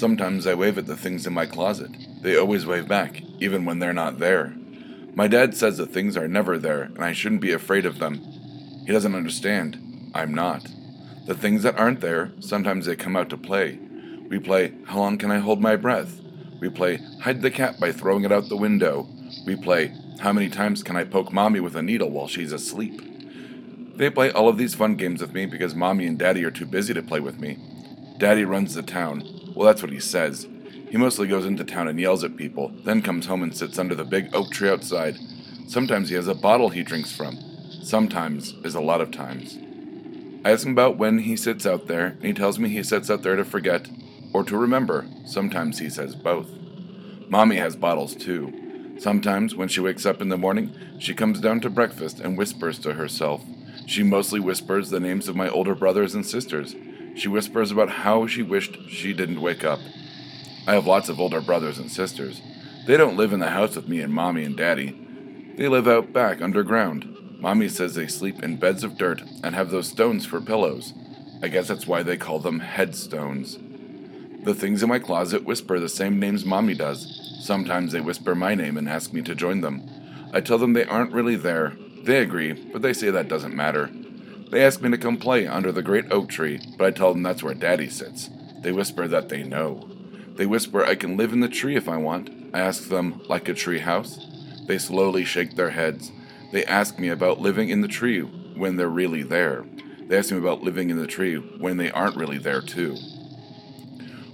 Sometimes I wave at the things in my closet. They always wave back, even when they're not there. My dad says that things are never there and I shouldn't be afraid of them. He doesn't understand. I'm not. The things that aren't there, sometimes they come out to play. We play How Long Can I Hold My Breath? We play Hide the Cat by throwing it out the window. We play How Many Times Can I Poke Mommy with a Needle while she's asleep? They play all of these fun games with me because Mommy and Daddy are too busy to play with me. Daddy runs the town. Well, that's what he says. He mostly goes into town and yells at people, then comes home and sits under the big oak tree outside. Sometimes he has a bottle he drinks from. Sometimes is a lot of times. I ask him about when he sits out there, and he tells me he sits out there to forget or to remember. Sometimes he says both. Mommy has bottles too. Sometimes, when she wakes up in the morning, she comes down to breakfast and whispers to herself. She mostly whispers the names of my older brothers and sisters. She whispers about how she wished she didn't wake up. I have lots of older brothers and sisters. They don't live in the house with me and Mommy and Daddy. They live out back underground. Mommy says they sleep in beds of dirt and have those stones for pillows. I guess that's why they call them headstones. The things in my closet whisper the same names Mommy does. Sometimes they whisper my name and ask me to join them. I tell them they aren't really there. They agree, but they say that doesn't matter. They ask me to come play under the great oak tree, but I tell them that's where Daddy sits. They whisper that they know. They whisper I can live in the tree if I want. I ask them, like a tree house? They slowly shake their heads. They ask me about living in the tree when they're really there. They ask me about living in the tree when they aren't really there, too.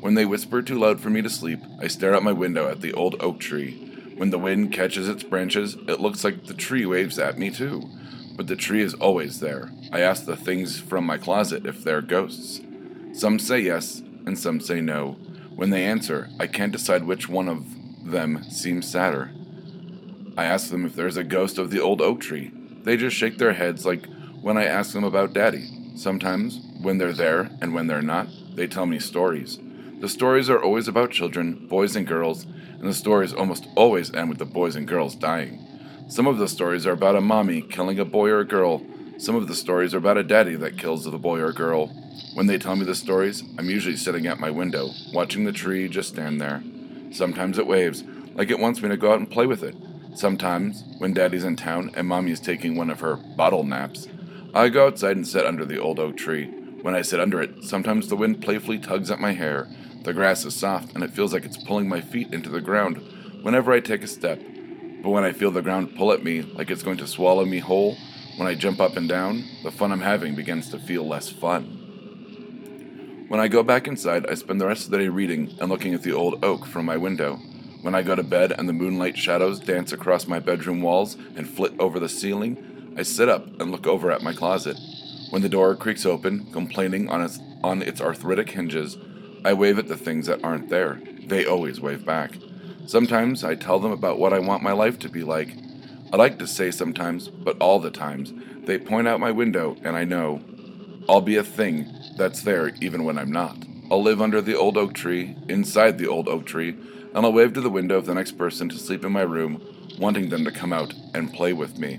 When they whisper too loud for me to sleep, I stare out my window at the old oak tree. When the wind catches its branches, it looks like the tree waves at me, too. But the tree is always there. I ask the things from my closet if they're ghosts. Some say yes, and some say no. When they answer, I can't decide which one of them seems sadder. I ask them if there's a ghost of the old oak tree. They just shake their heads like when I ask them about Daddy. Sometimes, when they're there and when they're not, they tell me stories. The stories are always about children, boys and girls, and the stories almost always end with the boys and girls dying. Some of the stories are about a mommy killing a boy or a girl. Some of the stories are about a daddy that kills the boy or girl. When they tell me the stories, I'm usually sitting at my window, watching the tree just stand there. Sometimes it waves, like it wants me to go out and play with it. Sometimes, when daddy's in town and mommy's taking one of her bottle naps, I go outside and sit under the old oak tree. When I sit under it, sometimes the wind playfully tugs at my hair. The grass is soft and it feels like it's pulling my feet into the ground whenever I take a step. But when I feel the ground pull at me like it's going to swallow me whole, when I jump up and down, the fun I'm having begins to feel less fun. When I go back inside, I spend the rest of the day reading and looking at the old oak from my window. When I go to bed and the moonlight shadows dance across my bedroom walls and flit over the ceiling, I sit up and look over at my closet. When the door creaks open, complaining on its, on its arthritic hinges, I wave at the things that aren't there. They always wave back. Sometimes I tell them about what I want my life to be like. I like to say sometimes, but all the times, they point out my window and I know I'll be a thing that's there even when I'm not. I'll live under the old oak tree, inside the old oak tree, and I'll wave to the window of the next person to sleep in my room, wanting them to come out and play with me.